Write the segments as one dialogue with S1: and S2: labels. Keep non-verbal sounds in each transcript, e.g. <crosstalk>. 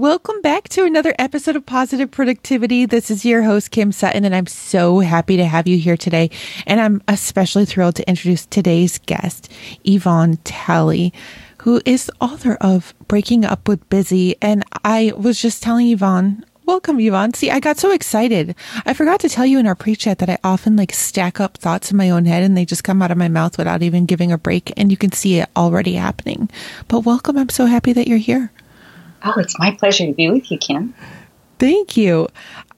S1: Welcome back to another episode of Positive Productivity. This is your host, Kim Sutton, and I'm so happy to have you here today. And I'm especially thrilled to introduce today's guest, Yvonne Tally, who is the author of Breaking Up with Busy. And I was just telling Yvonne, welcome, Yvonne. See, I got so excited. I forgot to tell you in our pre chat that I often like stack up thoughts in my own head and they just come out of my mouth without even giving a break. And you can see it already happening. But welcome. I'm so happy that you're here.
S2: Oh, it's my pleasure to be with you, Kim.
S1: Thank you.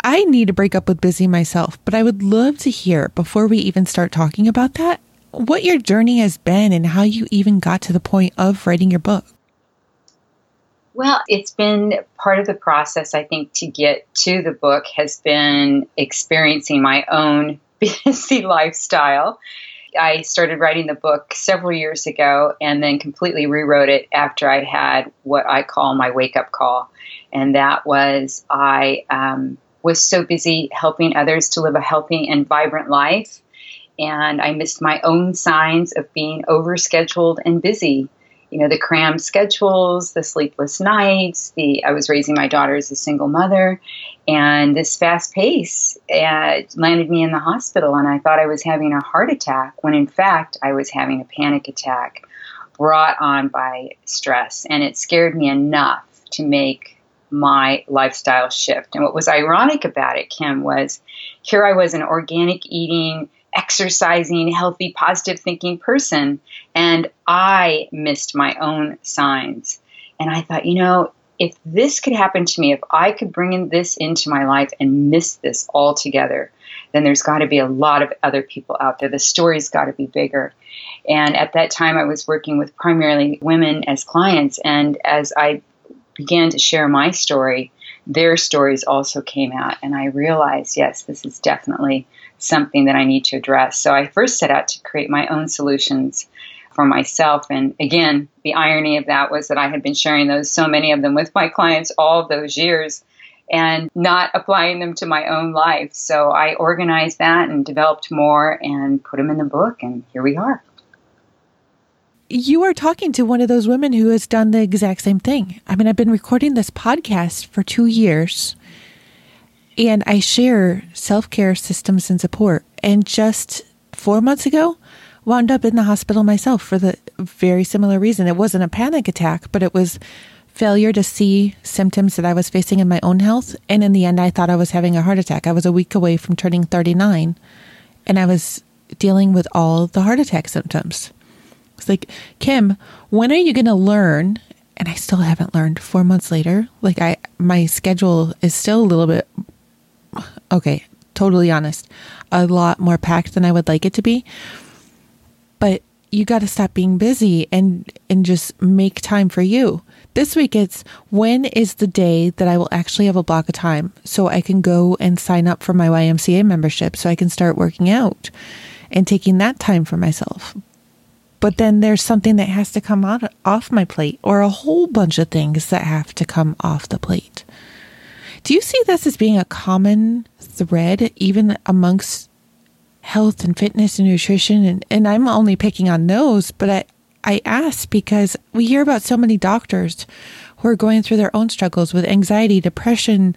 S1: I need to break up with busy myself, but I would love to hear before we even start talking about that what your journey has been and how you even got to the point of writing your book.
S2: Well, it's been part of the process, I think, to get to the book has been experiencing my own <laughs> busy lifestyle I started writing the book several years ago and then completely rewrote it after I had what I call my wake up call. And that was I um, was so busy helping others to live a healthy and vibrant life. And I missed my own signs of being overscheduled and busy you know the crammed schedules the sleepless nights the i was raising my daughter as a single mother and this fast pace uh, landed me in the hospital and i thought i was having a heart attack when in fact i was having a panic attack brought on by stress and it scared me enough to make my lifestyle shift. And what was ironic about it kim was here i was an organic eating exercising, healthy, positive thinking person. And I missed my own signs. And I thought, you know, if this could happen to me, if I could bring in this into my life and miss this altogether, then there's got to be a lot of other people out there. The story's got to be bigger. And at that time, I was working with primarily women as clients. And as I began to share my story, their stories also came out. And I realized, yes, this is definitely something that I need to address. So I first set out to create my own solutions for myself. And again, the irony of that was that I had been sharing those, so many of them with my clients all those years and not applying them to my own life. So I organized that and developed more and put them in the book. And here we are.
S1: You are talking to one of those women who has done the exact same thing. I mean, I've been recording this podcast for two years and I share self care systems and support. And just four months ago, wound up in the hospital myself for the very similar reason. It wasn't a panic attack, but it was failure to see symptoms that I was facing in my own health. And in the end, I thought I was having a heart attack. I was a week away from turning 39, and I was dealing with all the heart attack symptoms. It's like, Kim, when are you going to learn? And I still haven't learned four months later. Like, I, my schedule is still a little bit okay, totally honest, a lot more packed than I would like it to be. But you got to stop being busy and and just make time for you. This week it's when is the day that I will actually have a block of time so I can go and sign up for my YMCA membership so I can start working out and taking that time for myself. But then there's something that has to come out off my plate or a whole bunch of things that have to come off the plate. Do you see this as being a common thread, even amongst health and fitness and nutrition? And, and I'm only picking on those, but I, I ask because we hear about so many doctors who are going through their own struggles with anxiety, depression,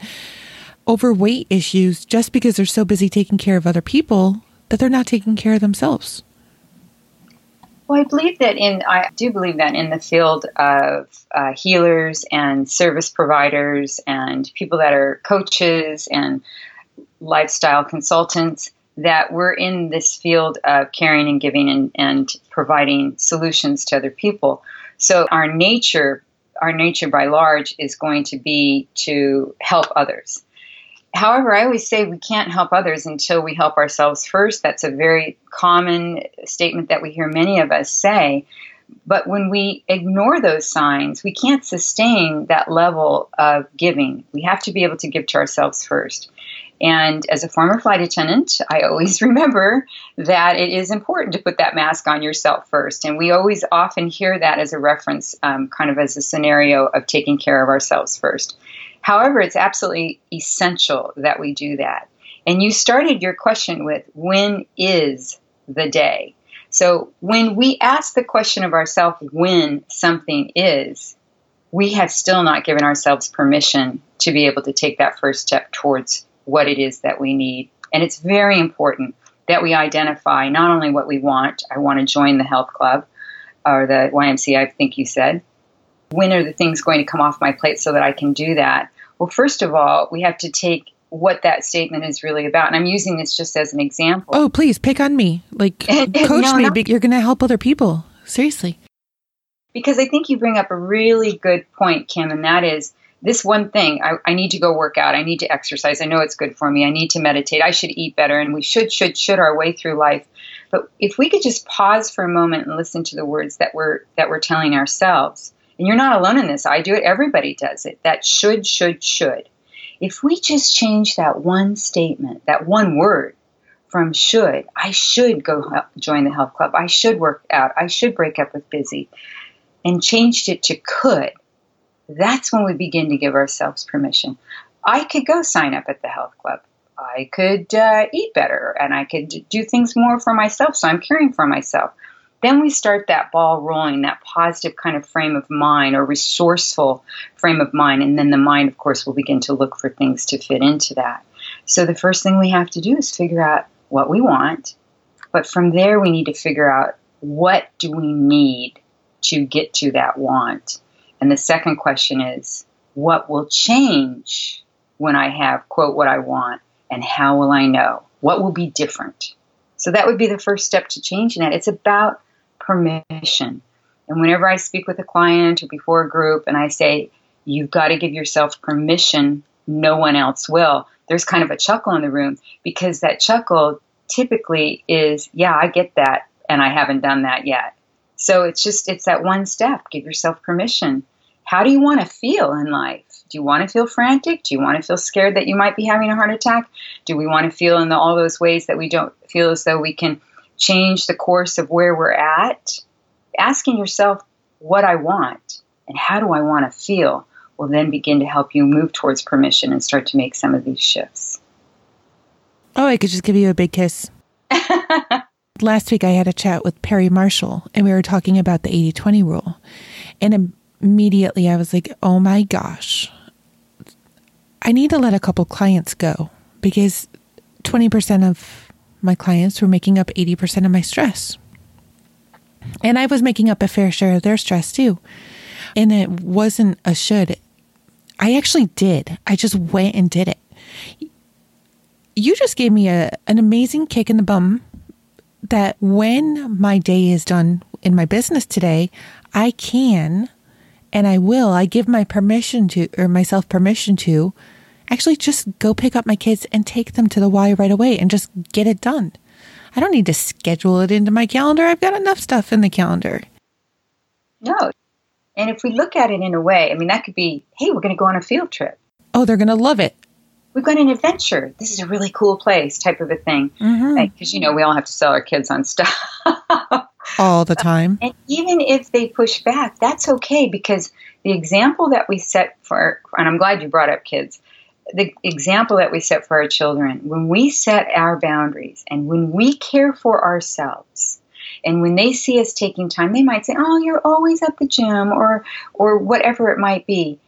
S1: overweight issues just because they're so busy taking care of other people that they're not taking care of themselves.
S2: Well, I believe that in, I do believe that in the field of uh, healers and service providers and people that are coaches and lifestyle consultants, that we're in this field of caring and giving and, and providing solutions to other people. So our nature, our nature by large, is going to be to help others. However, I always say we can't help others until we help ourselves first. That's a very common statement that we hear many of us say. But when we ignore those signs, we can't sustain that level of giving. We have to be able to give to ourselves first. And as a former flight attendant, I always <laughs> remember that it is important to put that mask on yourself first. And we always often hear that as a reference, um, kind of as a scenario of taking care of ourselves first. However, it's absolutely essential that we do that. And you started your question with when is the day? So when we ask the question of ourselves when something is, we have still not given ourselves permission to be able to take that first step towards what it is that we need. And it's very important that we identify not only what we want, I want to join the health club or the YMCA, I think you said. When are the things going to come off my plate so that I can do that? Well, first of all, we have to take what that statement is really about. And I'm using this just as an example.
S1: Oh, please pick on me. Like, <laughs> coach no, me. Not- you're going to help other people. Seriously.
S2: Because I think you bring up a really good point, Kim, and that is this one thing I, I, need to go work out i need to exercise i know it's good for me i need to meditate i should eat better and we should should should our way through life but if we could just pause for a moment and listen to the words that we're that we're telling ourselves and you're not alone in this i do it everybody does it that should should should if we just change that one statement that one word from should i should go join the health club i should work out i should break up with busy and changed it to could that's when we begin to give ourselves permission. I could go sign up at the health club. I could uh, eat better and I could do things more for myself. So I'm caring for myself. Then we start that ball rolling, that positive kind of frame of mind or resourceful frame of mind. And then the mind, of course, will begin to look for things to fit into that. So the first thing we have to do is figure out what we want. But from there, we need to figure out what do we need to get to that want. And the second question is, what will change when I have, quote, what I want? And how will I know? What will be different? So that would be the first step to changing that. It's about permission. And whenever I speak with a client or before a group and I say, you've got to give yourself permission, no one else will, there's kind of a chuckle in the room because that chuckle typically is, yeah, I get that, and I haven't done that yet. So it's just, it's that one step. Give yourself permission how do you want to feel in life? Do you want to feel frantic? Do you want to feel scared that you might be having a heart attack? Do we want to feel in the, all those ways that we don't feel as though we can change the course of where we're at? Asking yourself what I want and how do I want to feel will then begin to help you move towards permission and start to make some of these shifts.
S1: Oh, I could just give you a big kiss. <laughs> Last week I had a chat with Perry Marshall and we were talking about the 80 20 rule. And immediately I was like, oh my gosh, I need to let a couple clients go because 20% of my clients were making up 80% of my stress. And I was making up a fair share of their stress too. And it wasn't a should. I actually did. I just went and did it. You just gave me a, an amazing kick in the bum that when my day is done in my business today, I can and I will, I give my permission to, or myself permission to, actually just go pick up my kids and take them to the Y right away and just get it done. I don't need to schedule it into my calendar. I've got enough stuff in the calendar.
S2: No. And if we look at it in a way, I mean, that could be, hey, we're going to go on a field trip.
S1: Oh, they're going to love it.
S2: We've got an adventure. This is a really cool place, type of a thing. Because, mm-hmm. you know, we all have to sell our kids on <laughs> stuff.
S1: all the time.
S2: And even if they push back, that's okay because the example that we set for, and I'm glad you brought up kids, the example that we set for our children, when we set our boundaries and when we care for ourselves, and when they see us taking time, they might say, "Oh, you're always at the gym," or or whatever it might be.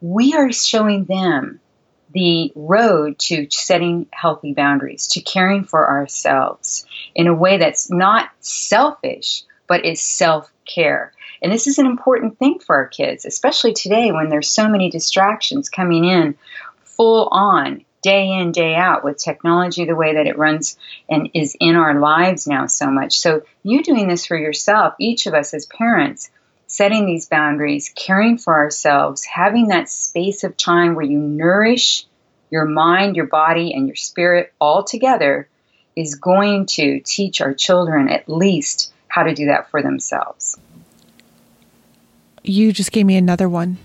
S2: We are showing them the road to setting healthy boundaries, to caring for ourselves in a way that's not selfish, but is self care. And this is an important thing for our kids, especially today when there's so many distractions coming in full on, day in, day out, with technology the way that it runs and is in our lives now so much. So, you doing this for yourself, each of us as parents, setting these boundaries, caring for ourselves, having that space of time where you nourish your mind, your body, and your spirit all together is going to teach our children at least how to do that for themselves.
S1: You just gave me another one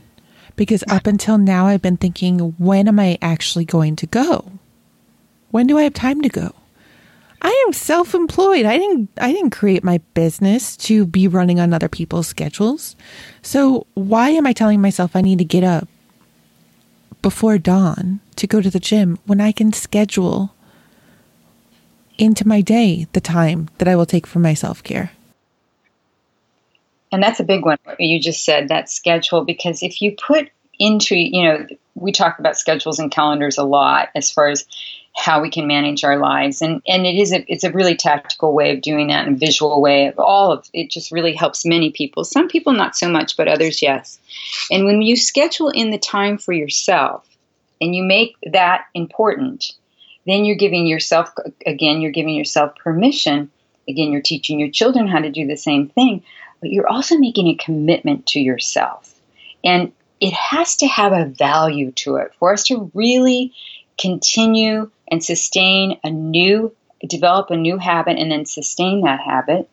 S1: because up until now I've been thinking, when am I actually going to go? When do I have time to go? I am self-employed. I didn't I didn't create my business to be running on other people's schedules. So why am I telling myself I need to get up before dawn to go to the gym when I can schedule into my day the time that I will take for my self-care?
S2: And that's a big one. You just said that schedule because if you put into, you know, we talk about schedules and calendars a lot as far as how we can manage our lives and and it is a it's a really tactical way of doing that and a visual way of all of it just really helps many people some people not so much but others yes and when you schedule in the time for yourself and you make that important then you're giving yourself again you're giving yourself permission again you're teaching your children how to do the same thing but you're also making a commitment to yourself and it has to have a value to it for us to really continue and sustain a new, develop a new habit and then sustain that habit,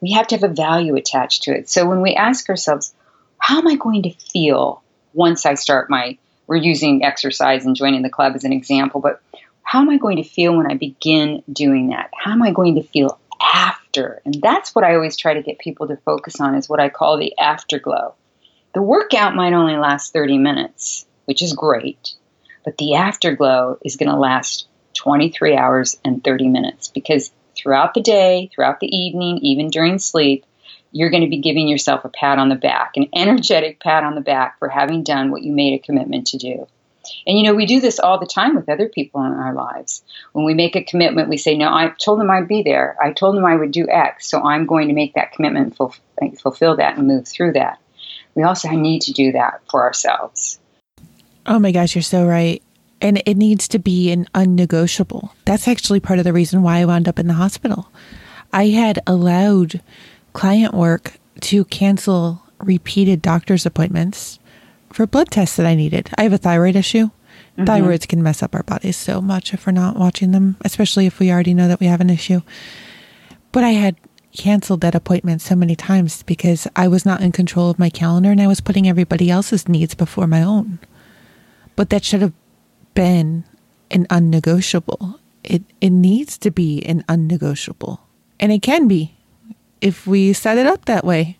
S2: we have to have a value attached to it. So when we ask ourselves, how am I going to feel once I start my, we're using exercise and joining the club as an example, but how am I going to feel when I begin doing that? How am I going to feel after? And that's what I always try to get people to focus on is what I call the afterglow. The workout might only last 30 minutes, which is great, but the afterglow is going to last 23 hours and 30 minutes because throughout the day, throughout the evening, even during sleep, you're going to be giving yourself a pat on the back, an energetic pat on the back for having done what you made a commitment to do. And you know, we do this all the time with other people in our lives. When we make a commitment, we say, No, I told them I'd be there. I told them I would do X, so I'm going to make that commitment, fulfill that, and move through that. We also need to do that for ourselves.
S1: Oh my gosh, you're so right. And it needs to be an unnegotiable. That's actually part of the reason why I wound up in the hospital. I had allowed client work to cancel repeated doctor's appointments for blood tests that I needed. I have a thyroid issue. Mm-hmm. Thyroids can mess up our bodies so much if we're not watching them, especially if we already know that we have an issue. But I had canceled that appointment so many times because I was not in control of my calendar and I was putting everybody else's needs before my own. But that should have been an unnegotiable. It it needs to be an unnegotiable. And it can be if we set it up that way.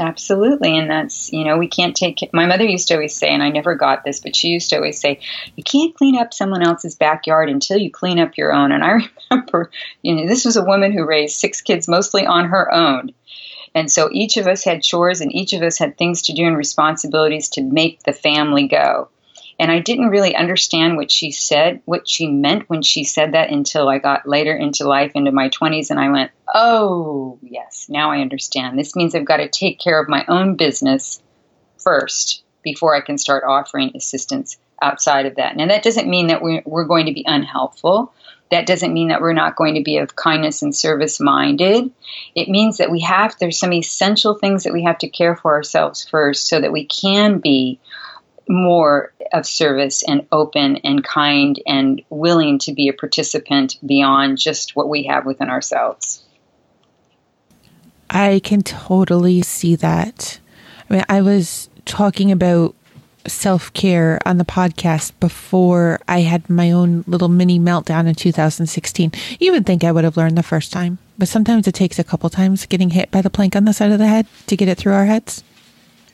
S2: Absolutely. And that's, you know, we can't take my mother used to always say, and I never got this, but she used to always say, you can't clean up someone else's backyard until you clean up your own. And I <laughs> remember, you know, this was a woman who raised six kids mostly on her own. And so each of us had chores and each of us had things to do and responsibilities to make the family go. And I didn't really understand what she said, what she meant when she said that until I got later into life, into my 20s, and I went, oh, yes, now I understand. This means I've got to take care of my own business first before I can start offering assistance outside of that. Now, that doesn't mean that we're, we're going to be unhelpful. That doesn't mean that we're not going to be of kindness and service minded. It means that we have, there's some essential things that we have to care for ourselves first so that we can be more of service and open and kind and willing to be a participant beyond just what we have within ourselves.
S1: I can totally see that. I mean, I was talking about self care on the podcast before I had my own little mini meltdown in 2016. You would think I would have learned the first time, but sometimes it takes a couple times getting hit by the plank on the side of the head to get it through our heads.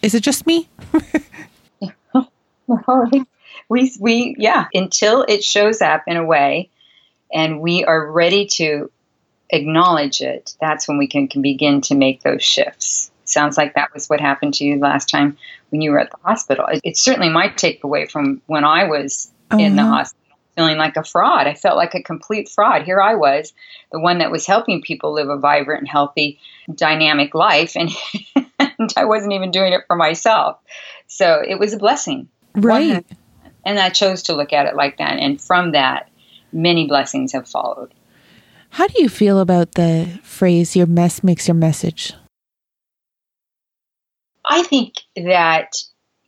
S1: Is it just me? <laughs> <laughs>
S2: we, we, yeah, until it shows up in a way and we are ready to acknowledge it, that's when we can, can begin to make those shifts. Sounds like that was what happened to you last time when you were at the hospital. It, it's certainly my takeaway from when I was in the uh-huh. hospital feeling like a fraud. I felt like a complete fraud. Here I was, the one that was helping people live a vibrant and healthy, dynamic life, and, <laughs> and I wasn't even doing it for myself. So it was a blessing.
S1: Right.
S2: And I chose to look at it like that. And from that, many blessings have followed.
S1: How do you feel about the phrase, your mess makes your message?
S2: I think that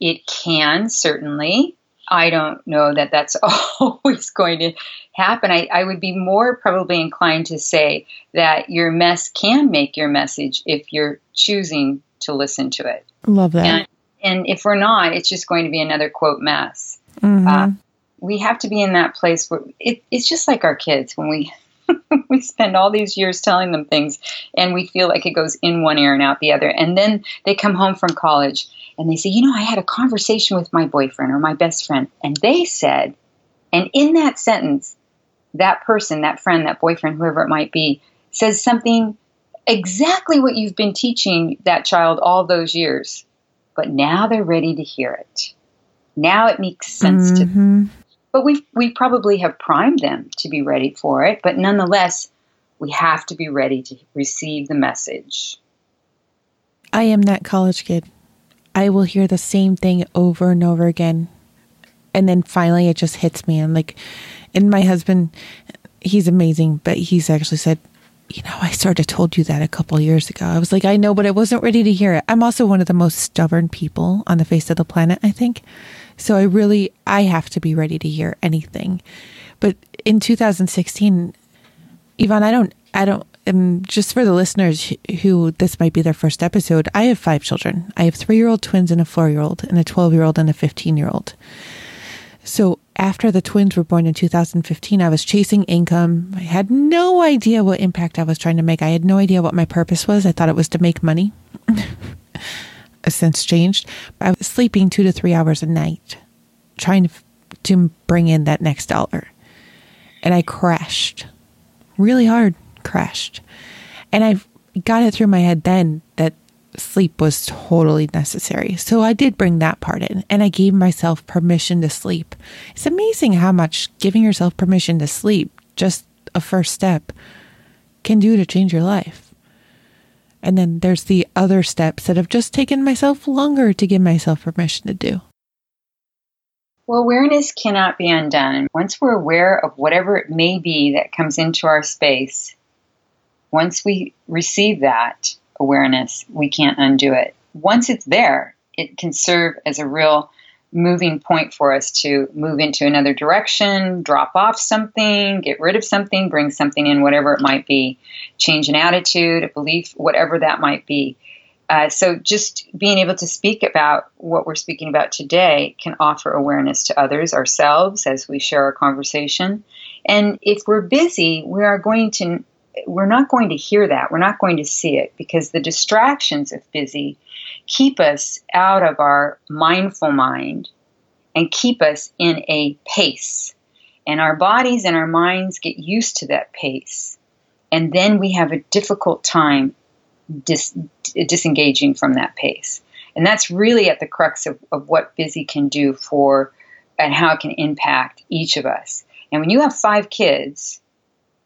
S2: it can certainly. I don't know that that's <laughs> always going to happen. I, I, would be more probably inclined to say that your mess can make your message if you're choosing to listen to it.
S1: Love that.
S2: And and if we're not, it's just going to be another quote mess. Mm-hmm. Uh, we have to be in that place where it, it's just like our kids when we <laughs> we spend all these years telling them things and we feel like it goes in one ear and out the other and then they come home from college and they say you know i had a conversation with my boyfriend or my best friend and they said and in that sentence that person that friend that boyfriend whoever it might be says something exactly what you've been teaching that child all those years but now they're ready to hear it now it makes sense mm-hmm. to them but we we probably have primed them to be ready for it. But nonetheless, we have to be ready to receive the message.
S1: I am that college kid. I will hear the same thing over and over again. And then finally it just hits me. And like, and my husband, he's amazing, but he's actually said, you know, I sort of told you that a couple years ago. I was like, I know, but I wasn't ready to hear it. I'm also one of the most stubborn people on the face of the planet, I think. So I really, I have to be ready to hear anything. But in 2016, Yvonne, I don't, I don't, um, just for the listeners who this might be their first episode, I have five children. I have three year old twins and a four year old, and a 12 year old and a 15 year old. So after the twins were born in 2015, I was chasing income. I had no idea what impact I was trying to make. I had no idea what my purpose was. I thought it was to make money. <laughs> since changed. I was sleeping two to three hours a night, trying to, to bring in that next dollar. And I crashed really hard, crashed. And I got it through my head then that sleep was totally necessary. So I did bring that part in and I gave myself permission to sleep. It's amazing how much giving yourself permission to sleep, just a first step, can do to change your life. And then there's the other steps that have just taken myself longer to give myself permission to do.
S2: Well, awareness cannot be undone. Once we're aware of whatever it may be that comes into our space, once we receive that awareness, we can't undo it. Once it's there, it can serve as a real moving point for us to move into another direction, drop off something, get rid of something, bring something in, whatever it might be, change an attitude, a belief, whatever that might be. Uh, so, just being able to speak about what we're speaking about today can offer awareness to others, ourselves, as we share our conversation. And if we're busy, we are going to, we're not going to hear that. We're not going to see it because the distractions of busy keep us out of our mindful mind and keep us in a pace. And our bodies and our minds get used to that pace. And then we have a difficult time dis- disengaging from that pace. And that's really at the crux of, of what busy can do for and how it can impact each of us. And when you have five kids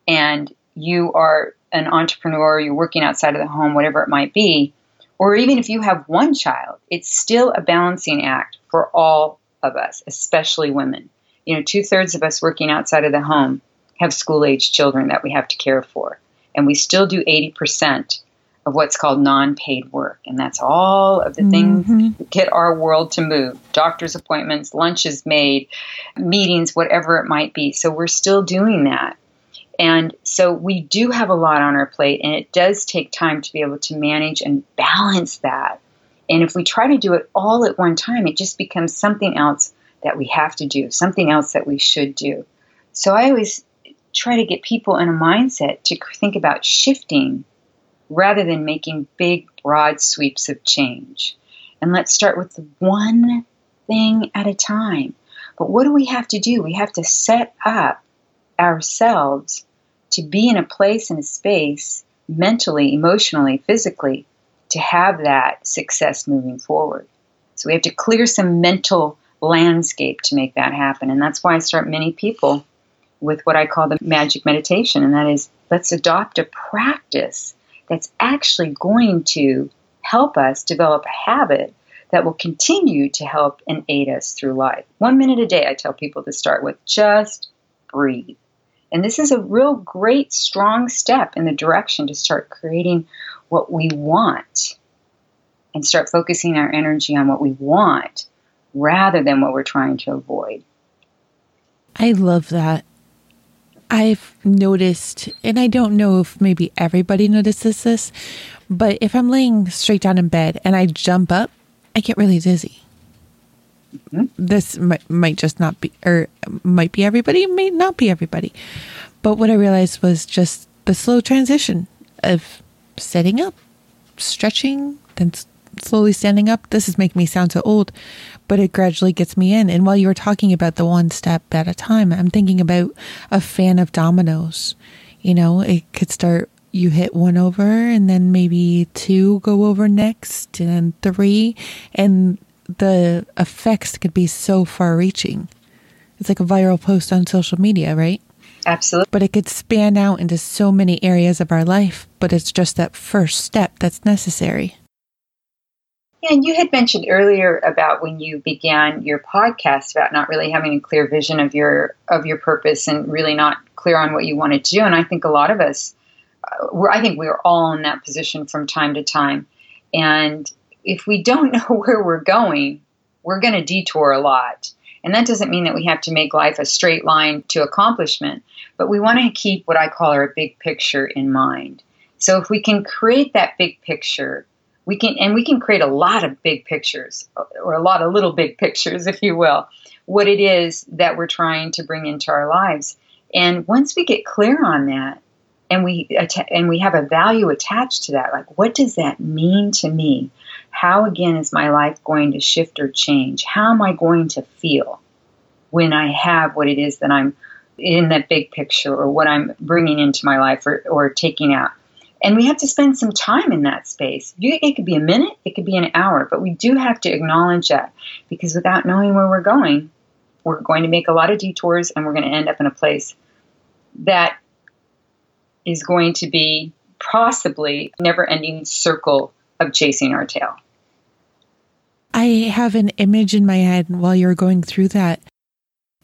S2: and you are an entrepreneur, you're working outside of the home, whatever it might be, or even if you have one child, it's still a balancing act for all of us, especially women. You know, two thirds of us working outside of the home have school age children that we have to care for. And we still do 80% of what's called non paid work. And that's all of the things mm-hmm. that get our world to move doctor's appointments, lunches made, meetings, whatever it might be. So we're still doing that. And so we do have a lot on our plate, and it does take time to be able to manage and balance that. And if we try to do it all at one time, it just becomes something else that we have to do, something else that we should do. So I always try to get people in a mindset to think about shifting rather than making big, broad sweeps of change. And let's start with one thing at a time. But what do we have to do? We have to set up ourselves to be in a place and a space mentally, emotionally, physically to have that success moving forward. So we have to clear some mental landscape to make that happen. And that's why I start many people with what I call the magic meditation. And that is let's adopt a practice that's actually going to help us develop a habit that will continue to help and aid us through life. One minute a day, I tell people to start with just breathe. And this is a real great, strong step in the direction to start creating what we want and start focusing our energy on what we want rather than what we're trying to avoid.
S1: I love that. I've noticed, and I don't know if maybe everybody notices this, but if I'm laying straight down in bed and I jump up, I get really dizzy. Mm-hmm. this might, might just not be, or might be everybody, may not be everybody. But what I realized was just the slow transition of setting up, stretching, then slowly standing up. This is making me sound so old, but it gradually gets me in. And while you were talking about the one step at a time, I'm thinking about a fan of dominoes. You know, it could start, you hit one over, and then maybe two go over next, and three. And the effects could be so far reaching. It's like a viral post on social media, right?
S2: Absolutely.
S1: But it could span out into so many areas of our life, but it's just that first step that's necessary.
S2: Yeah, And you had mentioned earlier about when you began your podcast about not really having a clear vision of your of your purpose and really not clear on what you wanted to do. And I think a lot of us, uh, I think we are all in that position from time to time. And if we don't <laughs> know where we're going, we're going to detour a lot. And that doesn't mean that we have to make life a straight line to accomplishment, but we want to keep what I call our big picture in mind. So if we can create that big picture we can and we can create a lot of big pictures or a lot of little big <laughs> pictures if you will what it is that we're trying to bring into our lives and once we get clear on that and we and we have a value attached to that like what does that mean to me how again is my life going to shift or change how am i going to feel when i have what it is that i'm in that big picture or what i'm bringing into my life or, or taking out and we have to spend some time in that space. It could be a minute, it could be an hour, but we do have to acknowledge that because without knowing where we're going, we're going to make a lot of detours and we're going to end up in a place that is going to be possibly never ending circle of chasing our tail.
S1: I have an image in my head while you're going through that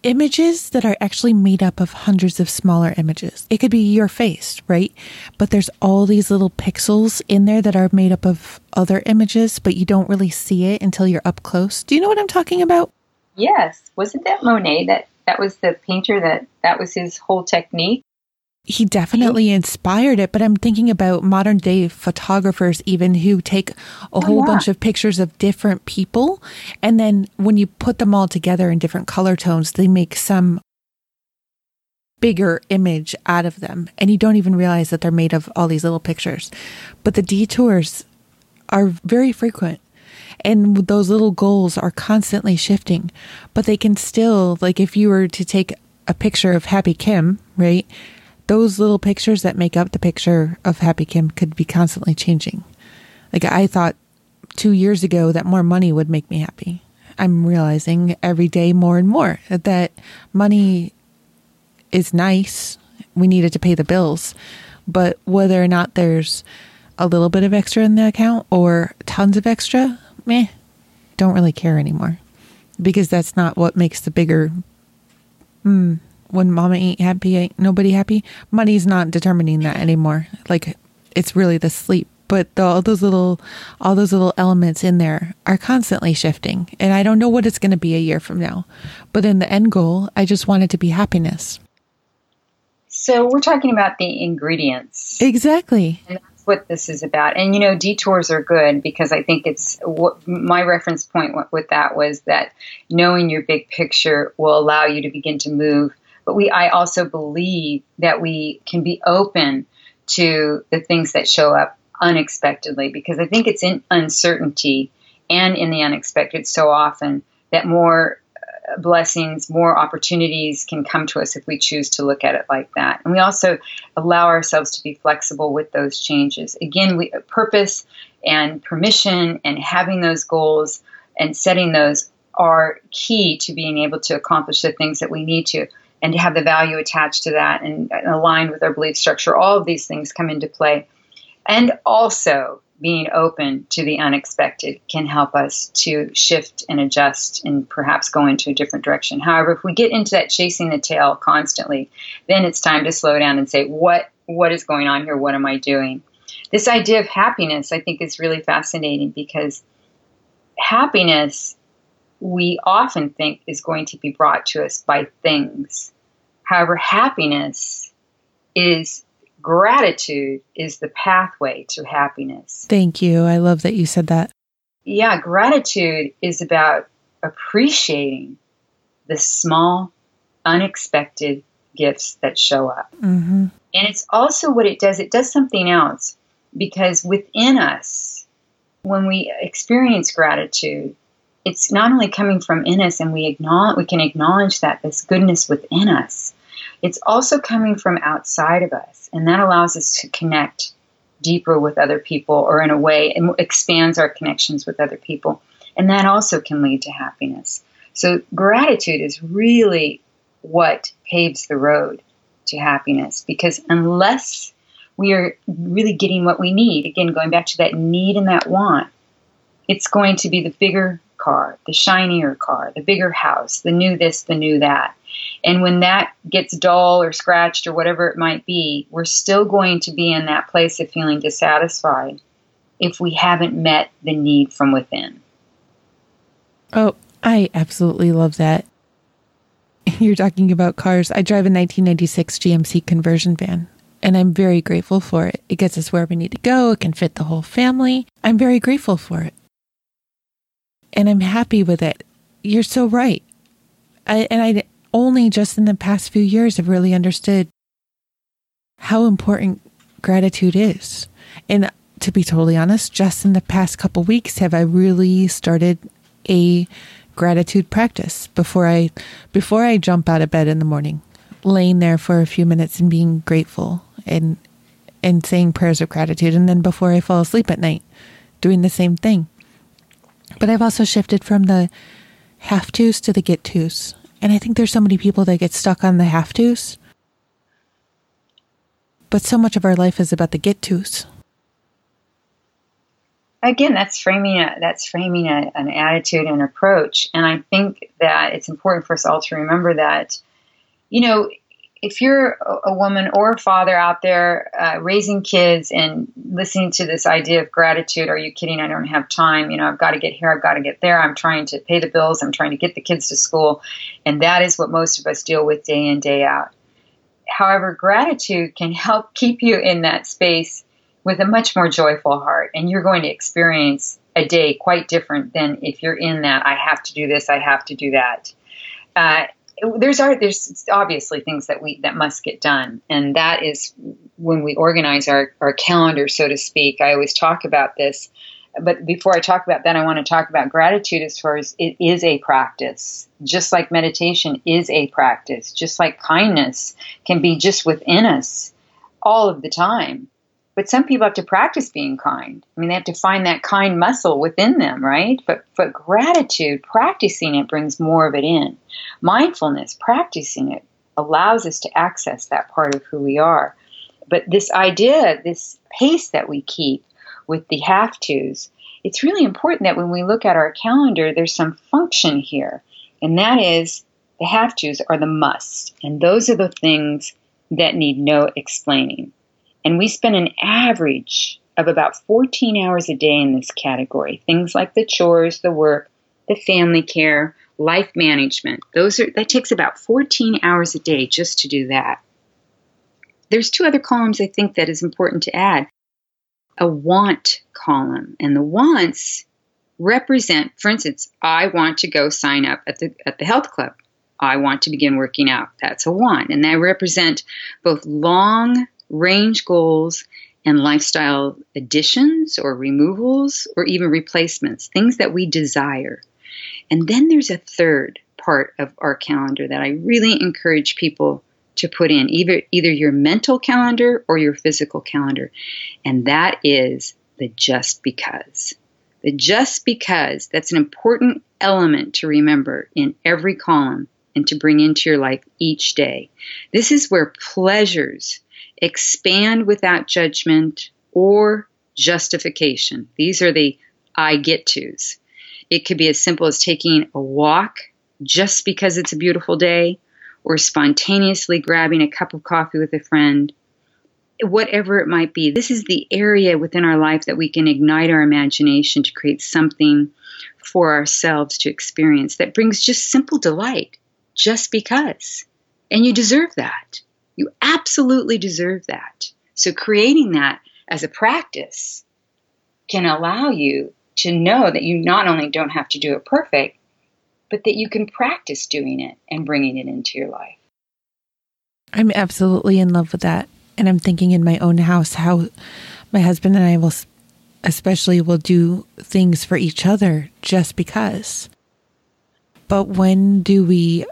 S1: images that are actually made up of hundreds of smaller images. It could be your face, right? But there's all these little pixels in there that are made up of other images, but you don't really see it until you're up close. Do you know what I'm talking about?
S2: Yes. Wasn't that Monet that that was the painter that that was his whole technique?
S1: He definitely inspired it but i'm thinking about modern day photographers even who take a oh, whole yeah. bunch of pictures of different people and then when you put them all together in different color tones they make some bigger image out of them and you don't even realize that they're made of all these little pictures but the detours are very frequent and those little goals are constantly shifting but they can still like if you were to take a picture of happy kim right those little pictures that make up the picture of Happy Kim could be constantly changing. Like I thought two years ago that more money would make me happy. I'm realizing every day more and more that money is nice. We need it to pay the bills. But whether or not there's a little bit of extra in the account or tons of extra, meh, don't really care anymore. Because that's not what makes the bigger, hmm, when mama ain't happy, ain't nobody happy. Money's not determining that anymore. Like it's really the sleep. But the, all those little, all those little elements in there are constantly shifting, and I don't know what it's going to be a year from now. But in the end goal, I just want it to be happiness.
S2: So we're talking about the ingredients.
S1: Exactly.
S2: And that's what this is about. And you know, detours are good because I think it's what my reference point with that was that knowing your big picture will allow you to begin to move but we I also believe that we can be open to the things that show up unexpectedly because I think it's in uncertainty and in the unexpected so often that more uh, blessings, more opportunities can come to us if we choose to look at it like that. And we also allow ourselves to be flexible with those changes. Again, we purpose and permission and having those goals and setting those are key to being able to accomplish the things that we need to and to have the value attached to that and, aligned with our belief structure. All of these things come into play. And also, being open to the unexpected can help us to shift and adjust and perhaps go into a different direction. However, if we get into that chasing the tail constantly, then it's time to slow down and say, what what is going on here? What am I doing? This idea of happiness, I think, is really fascinating because happiness we often think is going to be brought to us by things. However, happiness is gratitude is the pathway to happiness.
S1: Thank you. I love that you said that.
S2: Yeah, gratitude is about appreciating the small, unexpected gifts that show up. Mm-hmm. And it's also what it does, it does something else because within us, when we experience gratitude, it's not only coming from in us and we acknowledge we can acknowledge that this goodness within us it's also coming from outside of us. And that allows us to connect deeper with other people or in a way it expands our connections with other people. And that also can lead to happiness. So gratitude is really what paves the road to happiness because unless we are really getting what we need again going back to that need and that want it's going to be the bigger car, the shinier car, the bigger house, the new this, the new that. And when that gets dull or scratched or whatever it might be, we're still going to be in that place of feeling dissatisfied if we haven't met the need from within.
S1: Oh, I absolutely love that. <laughs> You're talking about cars. I drive a 1996 GMC conversion van, and I'm very grateful for it. It gets us where we need to go, it can fit the whole family. I'm very grateful for it and I'm happy with it. You're so right. I, and I only just in the past few years have really understood how important gratitude is. And to be totally honest, just in the past couple weeks have I really started a gratitude practice before I before I jump out of bed in the morning, laying there for a few minutes and being grateful and and saying prayers of gratitude and then before I fall asleep at night doing the same thing. But I've also shifted from the have tos to the get tos. And I think there's so many people that get stuck on the have tos. But so much of our life is about the get tos.
S2: Again, that's framing a, that's framing a, an attitude and approach, and I think that it's important for us all to remember that, you know, if you're a woman or a father out there uh, raising kids and listening to this idea of gratitude, are you kidding? I don't have time. You know, I've got to get here, I've got to get there. I'm trying to pay the bills, I'm trying to get the kids to school. And that is what most of us deal with day in, day out. However, gratitude can help keep you in that space with a much more joyful heart. And you're going to experience a day quite different than if you're in that, I have to do this, I have to do that. Uh, there's our there's obviously things that we that must get done. And that is when we organize our, our calendar so to speak. I always talk about this but before i talk about that i want to talk about gratitude as far as it is a practice. Just like meditation is a practice just like kindness can be just within us all of the time but some people have to practice being kind. I mean, they have to find that kind muscle within them, right? But but gratitude, practicing it brings more of it in. Mindfulness, practicing it allows us to access that part of who we are. But this idea, this pace that we keep with the have tos, it's really important that when we look at our calendar, there's some function here. And that is the have tos are the musts. And those are the things that need no explaining. And we spend an average of about 14 hours a day in this category. Things like the chores, the work, the family care, life management. Those are that takes about 14 hours a day just to do that. There's two other columns I think that is important to add. A want column, and the wants represent, for instance, I want to go sign up at the at the health club. I want to begin working out. That's a want, and they represent both long range goals and lifestyle additions or removals or even replacements, things that we desire. And then there's a third part of our calendar that I really encourage people to put in either either your mental calendar or your physical calendar. And that is the just because. The just because, that's an important element to remember in every column and to bring into your life each day. This is where pleasures expand without judgment or justification. These are the I get tos. It could be as simple as taking a walk just because it's a beautiful day, or spontaneously grabbing a cup of coffee with a friend, whatever it might be. This is the area within our life that we can ignite our imagination to create something for ourselves to experience that brings just simple delight, just because. And you deserve that. You absolutely deserve that. So, creating that as a practice can allow you to know that you not only don't have to do it perfect, but that you can practice doing it and bringing it into your life.
S1: I'm absolutely in love with that. And I'm thinking in my own house how my husband and I will, especially, will do things for each other just because. But when do we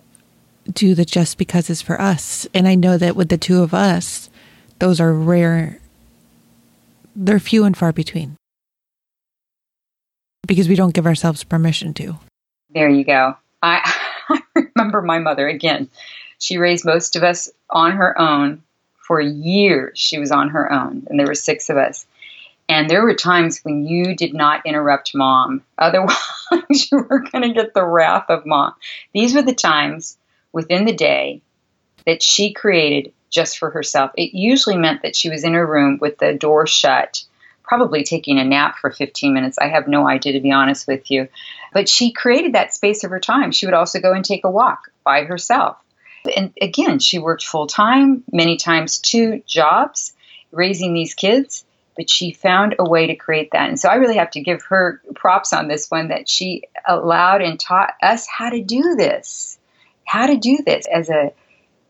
S1: do the just because is for us? And I know that with the two of us, those are rare, they're few and far between because we don't give ourselves permission to.
S2: There you go. I, <laughs> I remember my mother again. She raised most of us on her own for years. She was on her own, and there were six of us. And there were times when you did not interrupt mom. Otherwise, <laughs> you were going to get the wrath of mom. These were the times within the day that she created just for herself. It usually meant that she was in her room with the door shut, probably taking a nap for 15 minutes. I have no idea, to be honest with you. But she created that space of her time. She would also go and take a walk by herself. And again, she worked full time, many times two jobs, raising these kids, but she found a way to create that. And so I really have to give her props on this one that she allowed and taught us how to do this. How to do this as a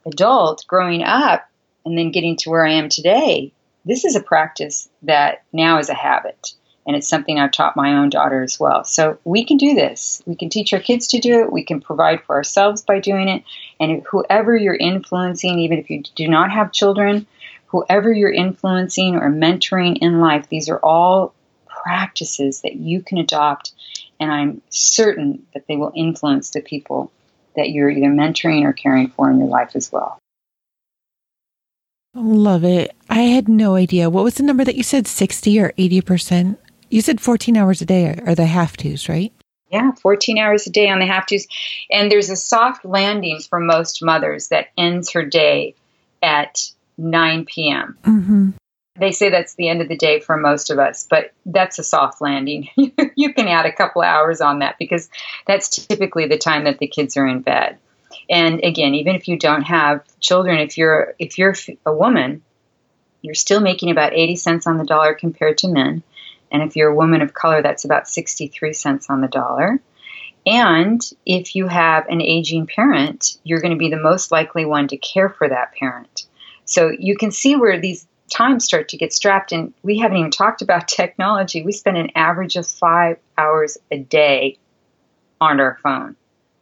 S2: adult growing up and then getting to where I am today. This is a practice that now is a habit and it's something I've taught my own daughter as well. So we can do this. We can teach our kids to do it. We can provide for ourselves by doing it. And whoever you're influencing, even if you do not have children, whoever you're influencing or mentoring in life, these are all practices that you can adopt. And I'm certain that they will influence the people that you're either mentoring or caring for in your life as well.
S1: Love it. I had no idea. What was the number that you said, 60 or 80%? You said 14 hours a day are the have tos, right?
S2: Yeah, 14 hours a day on the have tos. And there's a soft landing for most mothers that ends her day at 9 p.m. Mm-hmm. They say that's the end of the day for most of us, but that's a soft landing. <laughs> you can add a couple hours on that because that's typically the time that the kids are in bed. And again, even if you don't have children, if you're if you're a woman, you're still making about 80 cents on the dollar compared to men. And if you're a woman of color, that's about 63 cents on the dollar. And if you have an aging parent, you're going to be the most likely one to care for that parent. So you can see where these times start to get strapped. And we haven't even talked about <laughs> technology. We spend an average of five hours a day on our phone.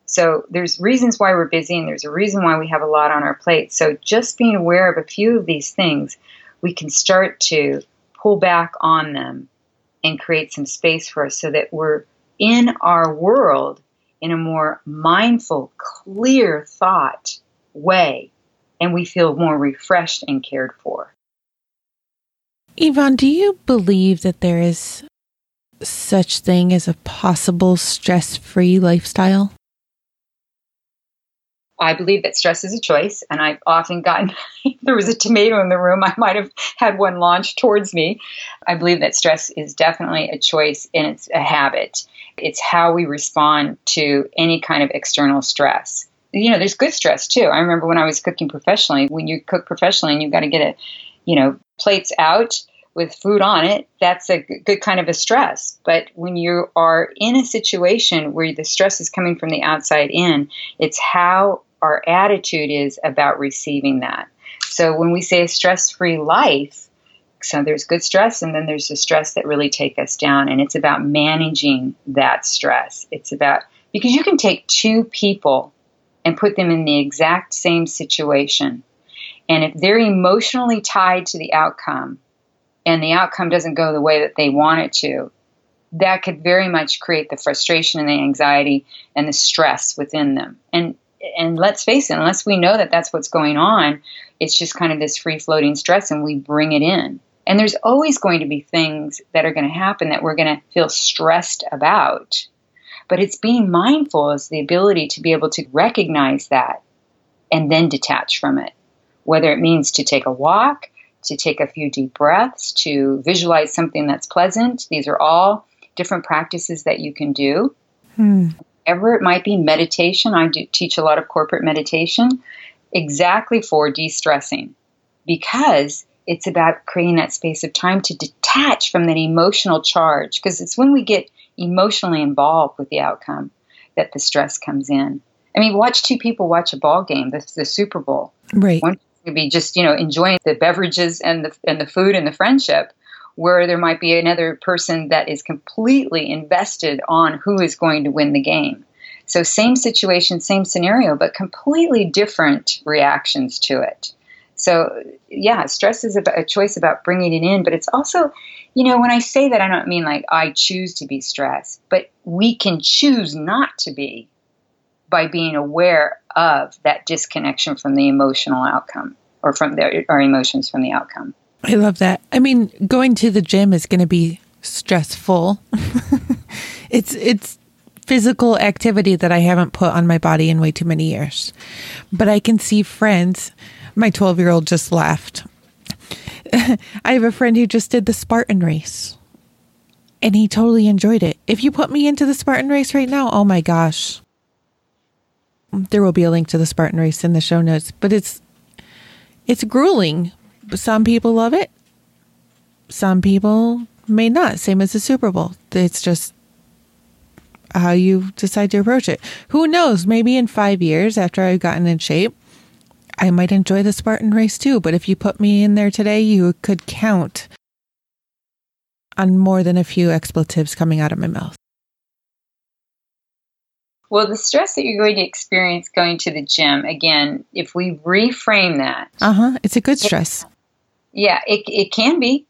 S2: So there's reasons why we're busy and there's a reason why we have a lot on our plate. So just being aware of a few of these things, we can start to pull back on them and create some space for us so that we're in our world in a more mindful, clear thought way and we feel more refreshed and cared for.
S1: Yvonne, do you believe that there is such thing as a possible stress-free lifestyle?
S2: I believe that stress is a choice, and I've often gotten, <laughs> there was a tomato in the room, I might have had one launched towards me. I believe that stress is definitely a choice and it's a habit. It's how we respond to any kind of external stress. You know, there's good stress too. I remember when I was cooking professionally, when you cook professionally and you've got to get it, you know, plates out with food on it, that's a good kind of a stress. But when you are in a situation where the stress is coming from the outside in, it's how our attitude is about receiving that. So when we say a stress free life, so there's good stress and then there's the stress that really take us down and it's about managing that stress. It's about because you can take two people and put them in the exact same situation. And if they're emotionally tied to the outcome and the outcome doesn't go the way that they want it to, that could very much create the frustration and the anxiety and the stress within them. And and let's face it, unless we know that that's what's going on, it's just kind of this free floating stress and we bring it in. And there's always going to be things that are going to happen that we're going to feel stressed about. But it's being mindful is the ability to be able to recognize that and then detach from it. Whether it means to take a walk, to take a few deep breaths, to visualize something that's pleasant. These are all different practices that you can do. Hmm whatever it might be, meditation. I do teach a lot of corporate meditation exactly for de stressing because it's about creating that space of time to detach from that emotional charge because it's when we get emotionally involved with the outcome that the stress comes in. I mean, watch two people watch a ball game, the, the Super Bowl.
S1: Right.
S2: One could be just you know enjoying the beverages and the and the food and the friendship, where there might be another person that is completely invested on who is going to win the game. So same situation, same scenario, but completely different reactions to it. So yeah, stress is a choice about bringing it in, but it's also, you know, when I say that, I don't mean like I choose to be stressed, but we can choose not to be by being aware of that disconnection from the emotional outcome or from the, our emotions from the outcome.
S1: I love that. I mean, going to the gym is going to be stressful. <laughs> it's it's physical activity that I haven't put on my body in way too many years. But I can see friends. My 12-year-old just laughed. <laughs> I have a friend who just did the Spartan race. And he totally enjoyed it. If you put me into the Spartan race right now, oh my gosh. There will be a link to the Spartan race in the show notes, but it's it's grueling. Some people love it. Some people may not. Same as the Super Bowl. It's just how you decide to approach it. Who knows? Maybe in five years after I've gotten in shape, I might enjoy the Spartan race too. But if you put me in there today, you could count on more than a few expletives coming out of my mouth.
S2: Well, the stress that you're going to experience going to the gym, again, if we reframe that.
S1: Uh huh. It's a good stress.
S2: Yeah, it, it can be.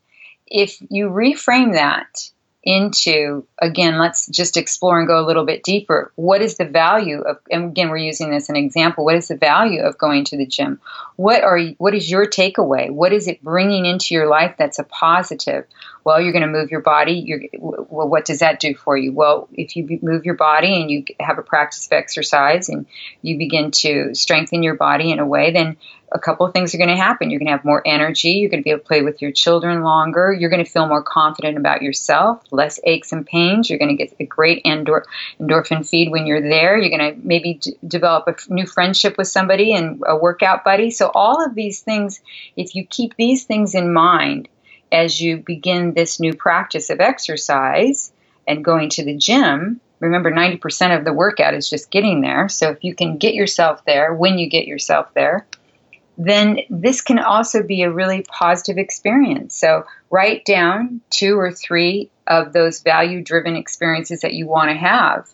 S2: If you reframe that into, again, let's just explore and go a little bit deeper. What is the value of, and again, we're using this as an example, what is the value of going to the gym? What are, what is your takeaway? What is it bringing into your life that's a positive? Well, you're going to move your body. You're, well, what does that do for you? Well, if you move your body and you have a practice of exercise and you begin to strengthen your body in a way, then a couple of things are going to happen. You're going to have more energy. You're going to be able to play with your children longer. You're going to feel more confident about yourself, less aches and pains. You're going to get a great endor- endorphin feed when you're there. You're going to maybe d- develop a f- new friendship with somebody and a workout buddy. So, all of these things, if you keep these things in mind, as you begin this new practice of exercise and going to the gym, remember 90% of the workout is just getting there. So if you can get yourself there when you get yourself there, then this can also be a really positive experience. So write down two or three of those value driven experiences that you want to have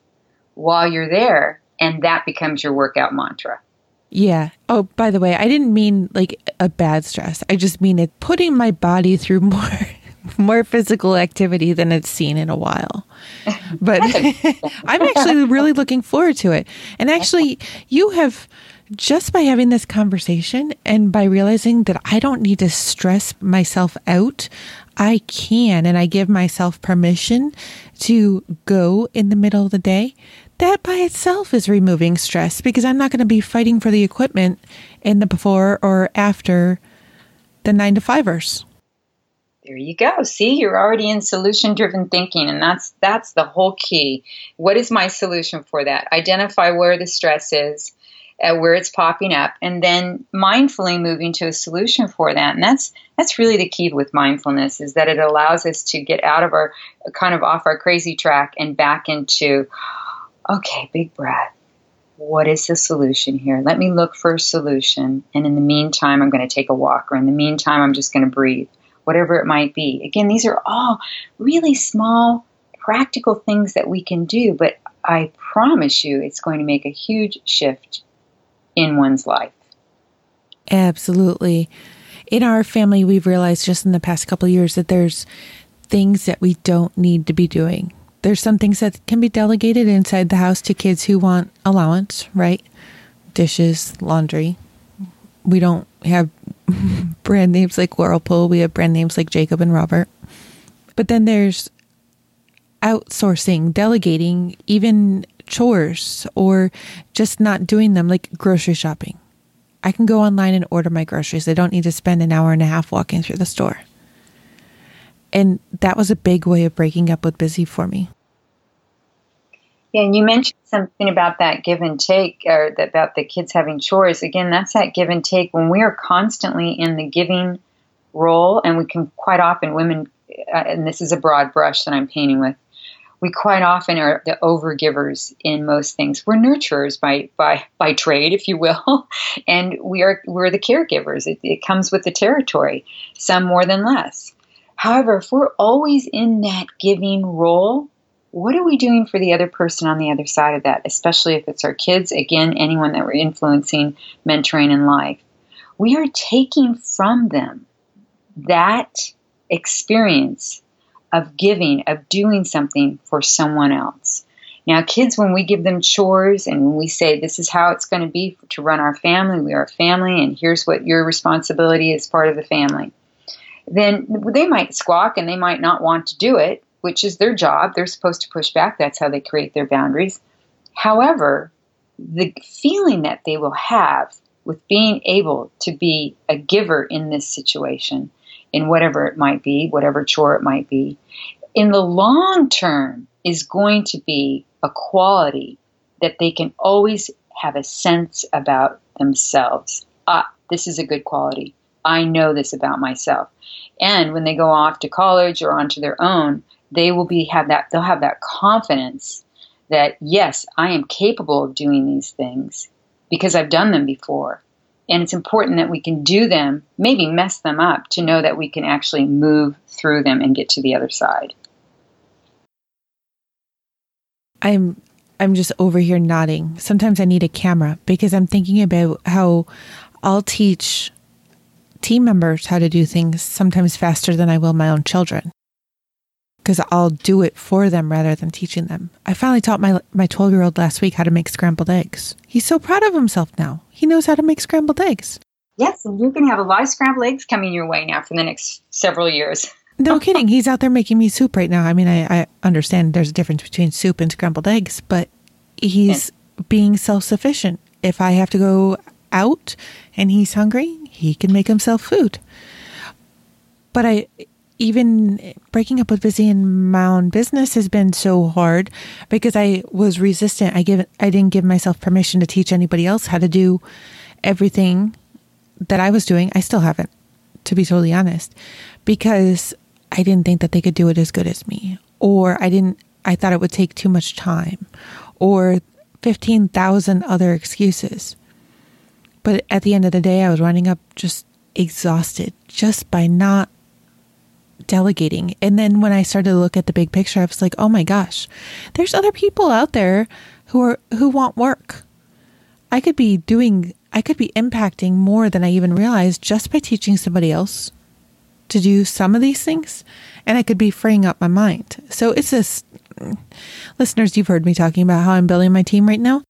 S2: while you're there, and that becomes your workout mantra.
S1: Yeah. Oh, by the way, I didn't mean like a bad stress. I just mean it putting my body through <laughs> more more physical activity than it's seen in a while. But <laughs> I'm actually really looking forward to it. And actually, you have just by having this conversation and by realizing that I don't need to stress myself out, I can and I give myself permission to go in the middle of the day that by itself is removing stress because I'm not going to be fighting for the equipment in the before or after the nine to fivers.
S2: There you go. See, you're already in solution driven thinking and that's that's the whole key. What is my solution for that? Identify where the stress is, uh, where it's popping up and then mindfully moving to a solution for that. And that's that's really the key with mindfulness is that it allows us to get out of our kind of off our crazy track and back into okay, big breath. What is the solution here? Let me look for a solution. And in the meantime, I'm going to take a walk, or in the meantime, I'm just going to breathe, whatever it might be. Again, these are all really small, practical things that we can do, but I promise you it's going to make a huge shift in one's life.
S1: Absolutely. In our family, we've realized just in the past couple years that there's things that we don't need to be doing there's some things that can be delegated inside the house to kids who want allowance, right? Dishes, laundry. We don't have <laughs> brand names like Whirlpool. We have brand names like Jacob and Robert. But then there's outsourcing, delegating, even chores or just not doing them, like grocery shopping. I can go online and order my groceries. I don't need to spend an hour and a half walking through the store. And that was a big way of breaking up with busy for me.
S2: Yeah, and you mentioned something about that give and take, or about the kids having chores. Again, that's that give and take. When we are constantly in the giving role, and we can quite often, women, uh, and this is a broad brush that I'm painting with, we quite often are the overgivers in most things. We're nurturers by by by trade, if you will, <laughs> and we are we're the caregivers. It, it comes with the territory, some more than less. However, if we're always in that giving role, what are we doing for the other person on the other side of that, especially if it's our kids, again, anyone that we're influencing, mentoring in life? We are taking from them that experience of giving, of doing something for someone else. Now, kids, when we give them chores and we say this is how it's going to be to run our family, we are a family, and here's what your responsibility is part of the family, then they might squawk and they might not want to do it, which is their job. They're supposed to push back. That's how they create their boundaries. However, the feeling that they will have with being able to be a giver in this situation in whatever it might be, whatever chore it might be, in the long term is going to be a quality that they can always have a sense about themselves. Ah, this is a good quality. I know this about myself. And when they go off to college or onto their own, they will be have that they'll have that confidence that yes, I am capable of doing these things because I've done them before and it's important that we can do them, maybe mess them up, to know that we can actually move through them and get to the other side.
S1: I'm I'm just over here nodding. Sometimes I need a camera because I'm thinking about how I'll teach team members how to do things sometimes faster than I will my own children because I'll do it for them rather than teaching them. I finally taught my my 12 year old last week how to make scrambled eggs. He's so proud of himself now. He knows how to make scrambled eggs.
S2: Yes, and you can have a lot of scrambled eggs coming your way now for the next several years.
S1: no <laughs> kidding. He's out there making me soup right now. I mean, I, I understand there's a difference between soup and scrambled eggs, but he's being self sufficient. If I have to go out and he's hungry, he can make himself food. But I even breaking up with Busy in my own business has been so hard because I was resistant. I give I didn't give myself permission to teach anybody else how to do everything that I was doing. I still haven't, to be totally honest, because I didn't think that they could do it as good as me, or I didn't. I thought it would take too much time, or fifteen thousand other excuses. But at the end of the day, I was running up just exhausted just by not delegating. And then when I started to look at the big picture, I was like, oh my gosh, there's other people out there who are who want work. I could be doing I could be impacting more than I even realized just by teaching somebody else to do some of these things and I could be freeing up my mind. So it's this listeners, you've heard me talking about how I'm building my team right now.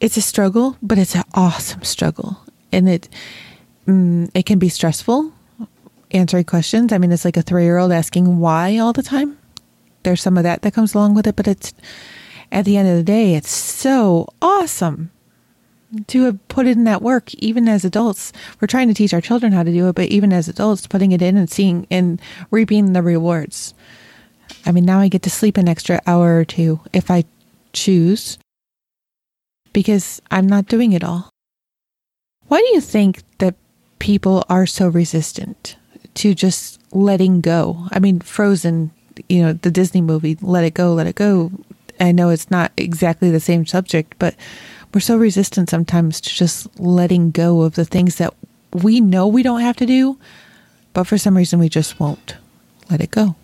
S1: It's a struggle, but it's an awesome struggle. And it mm, it can be stressful answering questions. I mean, it's like a three year old asking why all the time. There's some of that that comes along with it, but it's at the end of the day, it's so awesome to have put in that work. Even as adults, we're trying to teach our children how to do it, but even as adults, putting it in and seeing and reaping the rewards. I mean, now I get to sleep an extra hour or two if I choose because I'm not doing it all. Why do you think that people are so resistant to just letting go. I mean, Frozen, you know, the Disney movie, Let It Go, Let It Go. I know it's not exactly the same subject, but we're so resistant sometimes to just letting go of the things that we know we don't have to do, but for some reason we just won't let it go.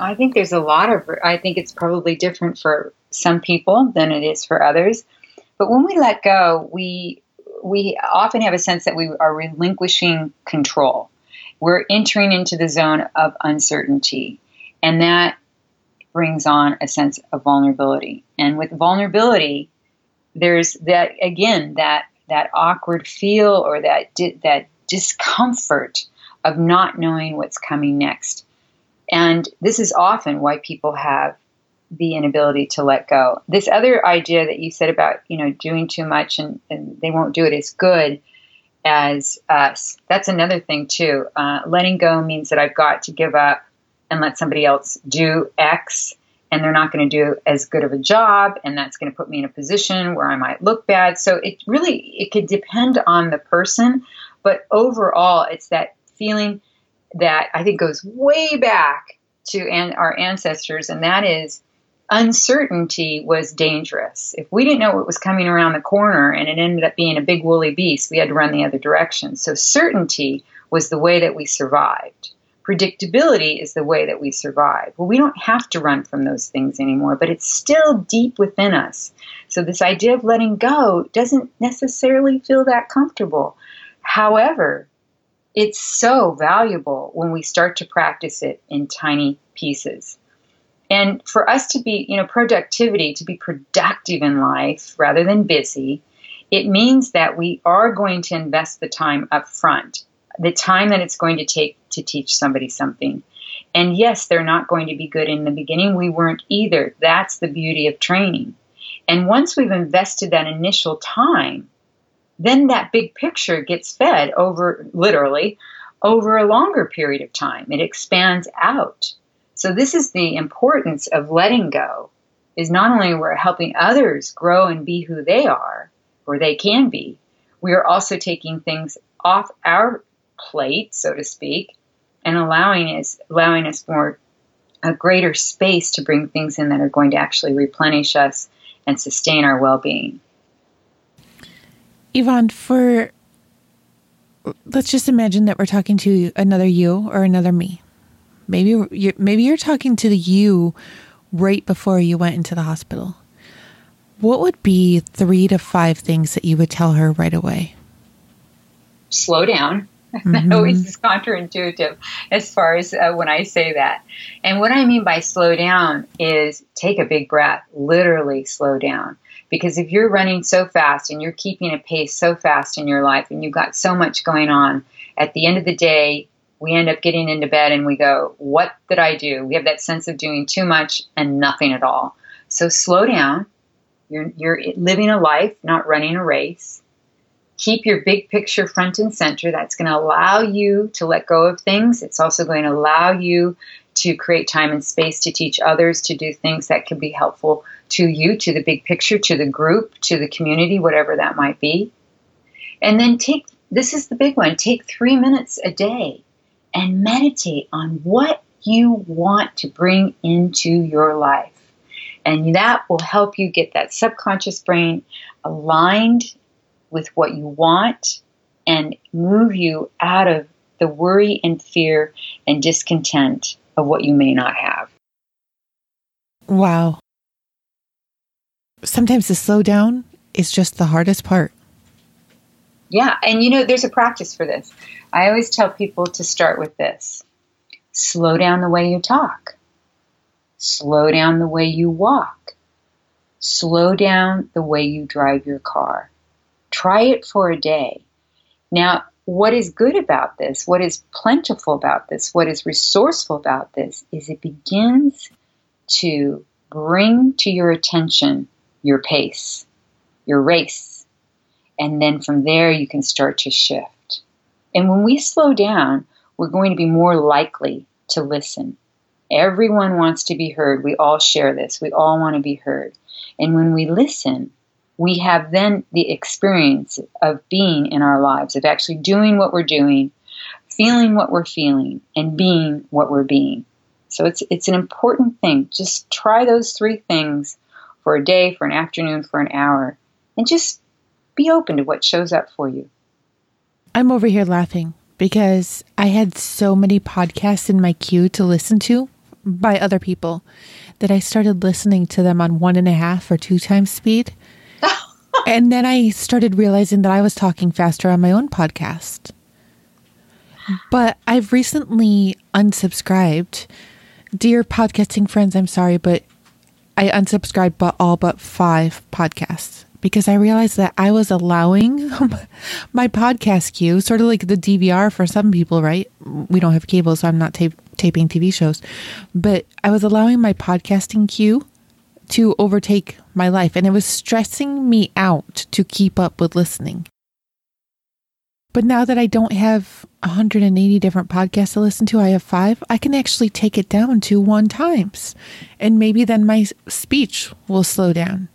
S2: I think there's a lot of, I think it's probably different for some people than it is for others. But when we let go, we we often have a sense that we are relinquishing control we're entering into the zone of uncertainty. And that brings on a sense of vulnerability. And with vulnerability, there's that again that that awkward feel or that di- that discomfort of not knowing what's coming next. And this is often why people have the inability to let go. This other idea that you said about, you know, doing too much and, and they won't do it as good as us. That's another thing, too. Uh, letting go means that I've got to give up and let somebody else do X, and they're not going to do as good of a job, and that's going to put me in a position where I might look bad. So it really it could depend on the person, but overall, it's that feeling that I think goes way back to an, our ancestors, and that is uncertainty was dangerous. If we didn't know what was coming around the corner and it ended up being a big woolly beast, we had to run the other direction. So certainty was the way that we survived. Predictability is the way that we survive. Well, we don't have to run from those things anymore, but it's still deep within us. So, this idea of letting go doesn't necessarily feel that comfortable. However, it's so valuable when we start to practice it in tiny pieces. And for us to be, you know, productivity, to be productive in life rather than busy, it means that we are going to invest the time up front the time that it's going to take to teach somebody something. And yes, they're not going to be good in the beginning. We weren't either. That's the beauty of training. And once we've invested that initial time, then that big picture gets fed over, literally, over a longer period of time. It expands out. So this is the importance of letting go is not only we're helping others grow and be who they are or they can be, we are also taking things off our plate, so to speak, and allowing us allowing us more a greater space to bring things in that are going to actually replenish us and sustain our well-being.
S1: Yvonne, for let's just imagine that we're talking to another you or another me. Maybe you're, maybe you're talking to the you right before you went into the hospital. What would be three to five things that you would tell her right away?
S2: Slow down. <laughs> Mm-hmm. that always is <laughs> counterintuitive as far as uh, when I say that. And what I mean by slow down is take a big breath, literally slow down. Because if you're running so fast and you're keeping a pace so fast in your life and you've got so much going on, at the end of the day, we end up getting into bed and we go, What did I do? We have that sense of doing too much and nothing at all. So slow down. You're, you're living a life, not running a race keep your big picture front and center. That's going to allow you to let go of things. It's also going to allow you to create time and space to teach others to do things that can be helpful to you, to the big picture, to the group, to the community, whatever that might be. And then take this is the big one take three minutes a day and meditate on what you want to bring into your life. And that will help you get that subconscious brain aligned with what you want and move you out of the worry and fear and discontent of what you may not have.
S1: Wow. Sometimes the slow down is just the hardest part.
S2: Yeah, and you know, there's a practice for this. I always tell people to start with this slow down the way you talk, slow down the way you walk, slow down the way you drive your car. Try it for a day. Now, what is good about this, what is plentiful about this, what is resourceful about this is it begins to bring to your attention your pace, your race. And then from there, you can start to shift. And when we slow down, we're going to be more likely to listen. Everyone wants to be heard. We all share this. We all want to be heard. And when we listen, we have then the experience of being in our lives, of actually doing what we're doing, feeling what we're feeling, and being what we're being. So it's it's an important thing. Just try those three things for a day, for an afternoon, for an hour, and just be open to what shows up for you.
S1: I'm over here laughing because I had so many podcasts in my queue to listen to by other people that I started listening to them on one and a half or two times speed <laughs> and then I started realizing that I was talking faster on my own podcast. But I've recently unsubscribed. Dear podcasting friends, I'm sorry, but I unsubscribed but all but five podcasts because I realized that I was allowing <laughs> my podcast queue, sort of like the DVR for some people, right? We don't have cable, so I'm not taping TV shows, but I was allowing my podcasting queue to overtake my life, and it was stressing me out to keep up with listening. But now that I don't have 180 different podcasts to listen to, I have five, I can actually take it down to one times. And maybe then my speech will slow down.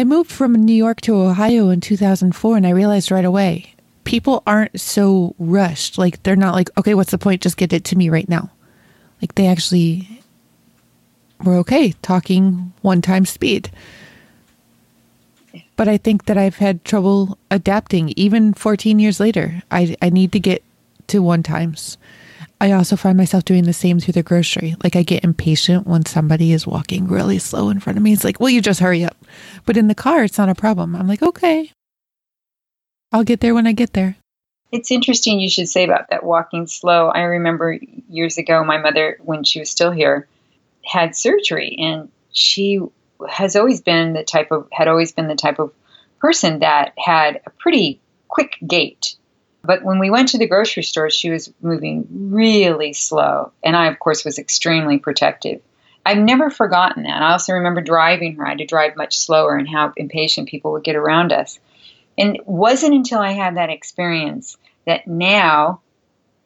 S1: I moved from New York to Ohio in 2004 and I realized right away people aren't so rushed. Like, they're not like, okay, what's the point? Just get it to me right now. Like they actually were okay talking one time speed. But I think that I've had trouble adapting even 14 years later. I, I need to get to one times. I also find myself doing the same through the grocery. Like I get impatient when somebody is walking really slow in front of me. It's like, well, you just hurry up. But in the car, it's not a problem. I'm like, okay, I'll get there when I get there.
S2: It's interesting you should say about that walking slow. I remember years ago, my mother, when she was still here, had surgery, and she has always been the type of had always been the type of person that had a pretty quick gait. But when we went to the grocery store, she was moving really slow, and I, of course, was extremely protective. I've never forgotten that. I also remember driving her. I had to drive much slower, and how impatient people would get around us. And it wasn't until I had that experience that now,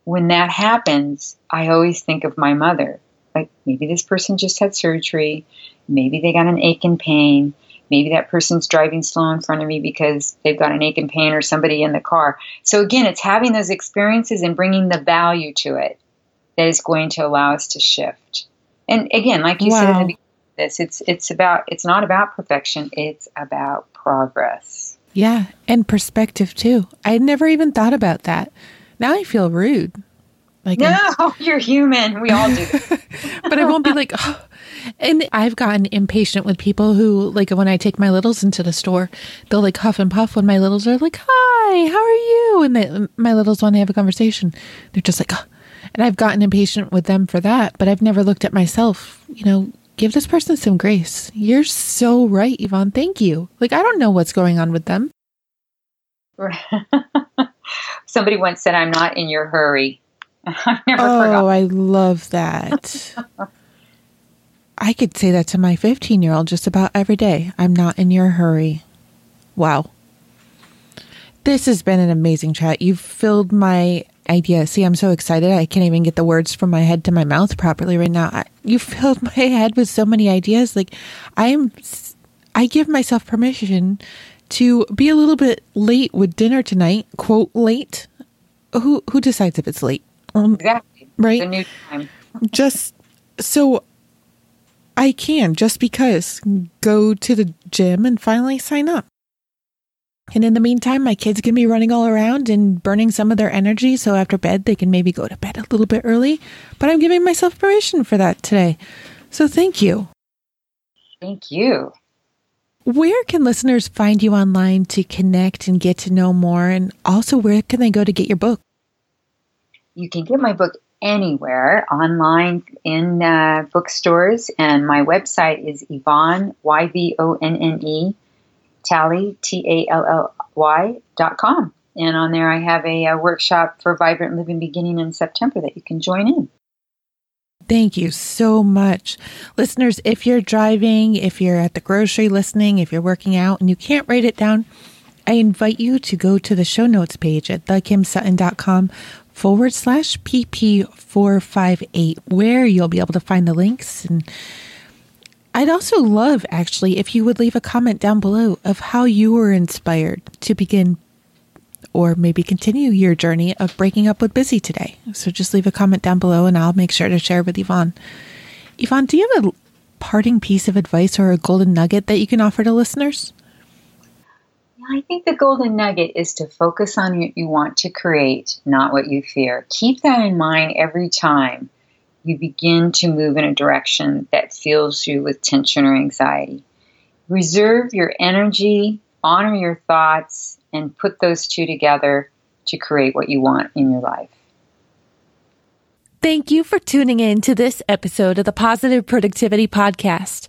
S2: when that happens, I always think of my mother. Like maybe this person just had surgery, maybe they got an ache and pain, maybe that person's driving slow in front of me because they've got an ache and pain or somebody in the car. So again, it's having those experiences and bringing the value to it that is going to allow us to shift. And again, like you wow. said in the beginning, this it's it's about it's not about perfection, it's about progress.
S1: Yeah, and perspective too. I had never even thought about that. Now I feel rude.
S2: Like no, I'm, <laughs> you're human. We all do. <laughs>
S1: but I won't be like, oh. <gasps> and I've gotten impatient with people who, like, when I take my littles into the store, they'll like huff and puff when my littles are like, "Hi, how are you?" And they, my littles want to have a conversation. They're just like, oh. and I've gotten impatient with them for that. But I've never looked at myself. You know, give this person some grace. You're so right, Yvonne. Thank you. Like, I don't know what's going on with them. <laughs>
S2: Somebody once said, I'm not in your hurry. <laughs>
S1: I never oh, forgot. I love that. I could say that to my 15 year old just about every day. I'm not in your hurry. Wow. This has been an amazing chat. You've filled my idea. See, I'm so excited. I can't even get the words from my head to my mouth properly right now. You filled <laughs> my head with so many ideas. Like I'm, I give myself permission to be a little bit late with dinner tonight. Quote late. Who who decides if it's late?
S2: Um, exactly.
S1: Right.
S2: The new time.
S1: just so I can just because go to the gym and finally sign up. And in the meantime, my kids can be running all around and burning some of their energy. So after bed, they can maybe go to bed a little bit early. But I'm giving myself permission for that today. So thank you.
S2: Thank you.
S1: Where can listeners find you online to connect and get to know more? And also, where can they go to get your book?
S2: You can get my book anywhere online in uh, bookstores, and my website is Yvonne, Y V O N N E, Tally, T A L L Y dot com. And on there, I have a, a workshop for Vibrant Living beginning in September that you can join in.
S1: Thank you so much. Listeners, if you're driving, if you're at the grocery listening, if you're working out and you can't write it down, I invite you to go to the show notes page at thekimsutton.com forward slash PP458, where you'll be able to find the links. And I'd also love, actually, if you would leave a comment down below of how you were inspired to begin or maybe continue your journey of breaking up with busy today. So just leave a comment down below and I'll make sure to share with Yvonne. Yvonne, do you have a parting piece of advice or a golden nugget that you can offer to listeners?
S2: I think the golden nugget is to focus on what you want to create, not what you fear. Keep that in mind every time you begin to move in a direction that fills you with tension or anxiety. Reserve your energy, honor your thoughts, and put those two together to create what you want in your life.
S1: Thank you for tuning in to this episode of the Positive Productivity Podcast.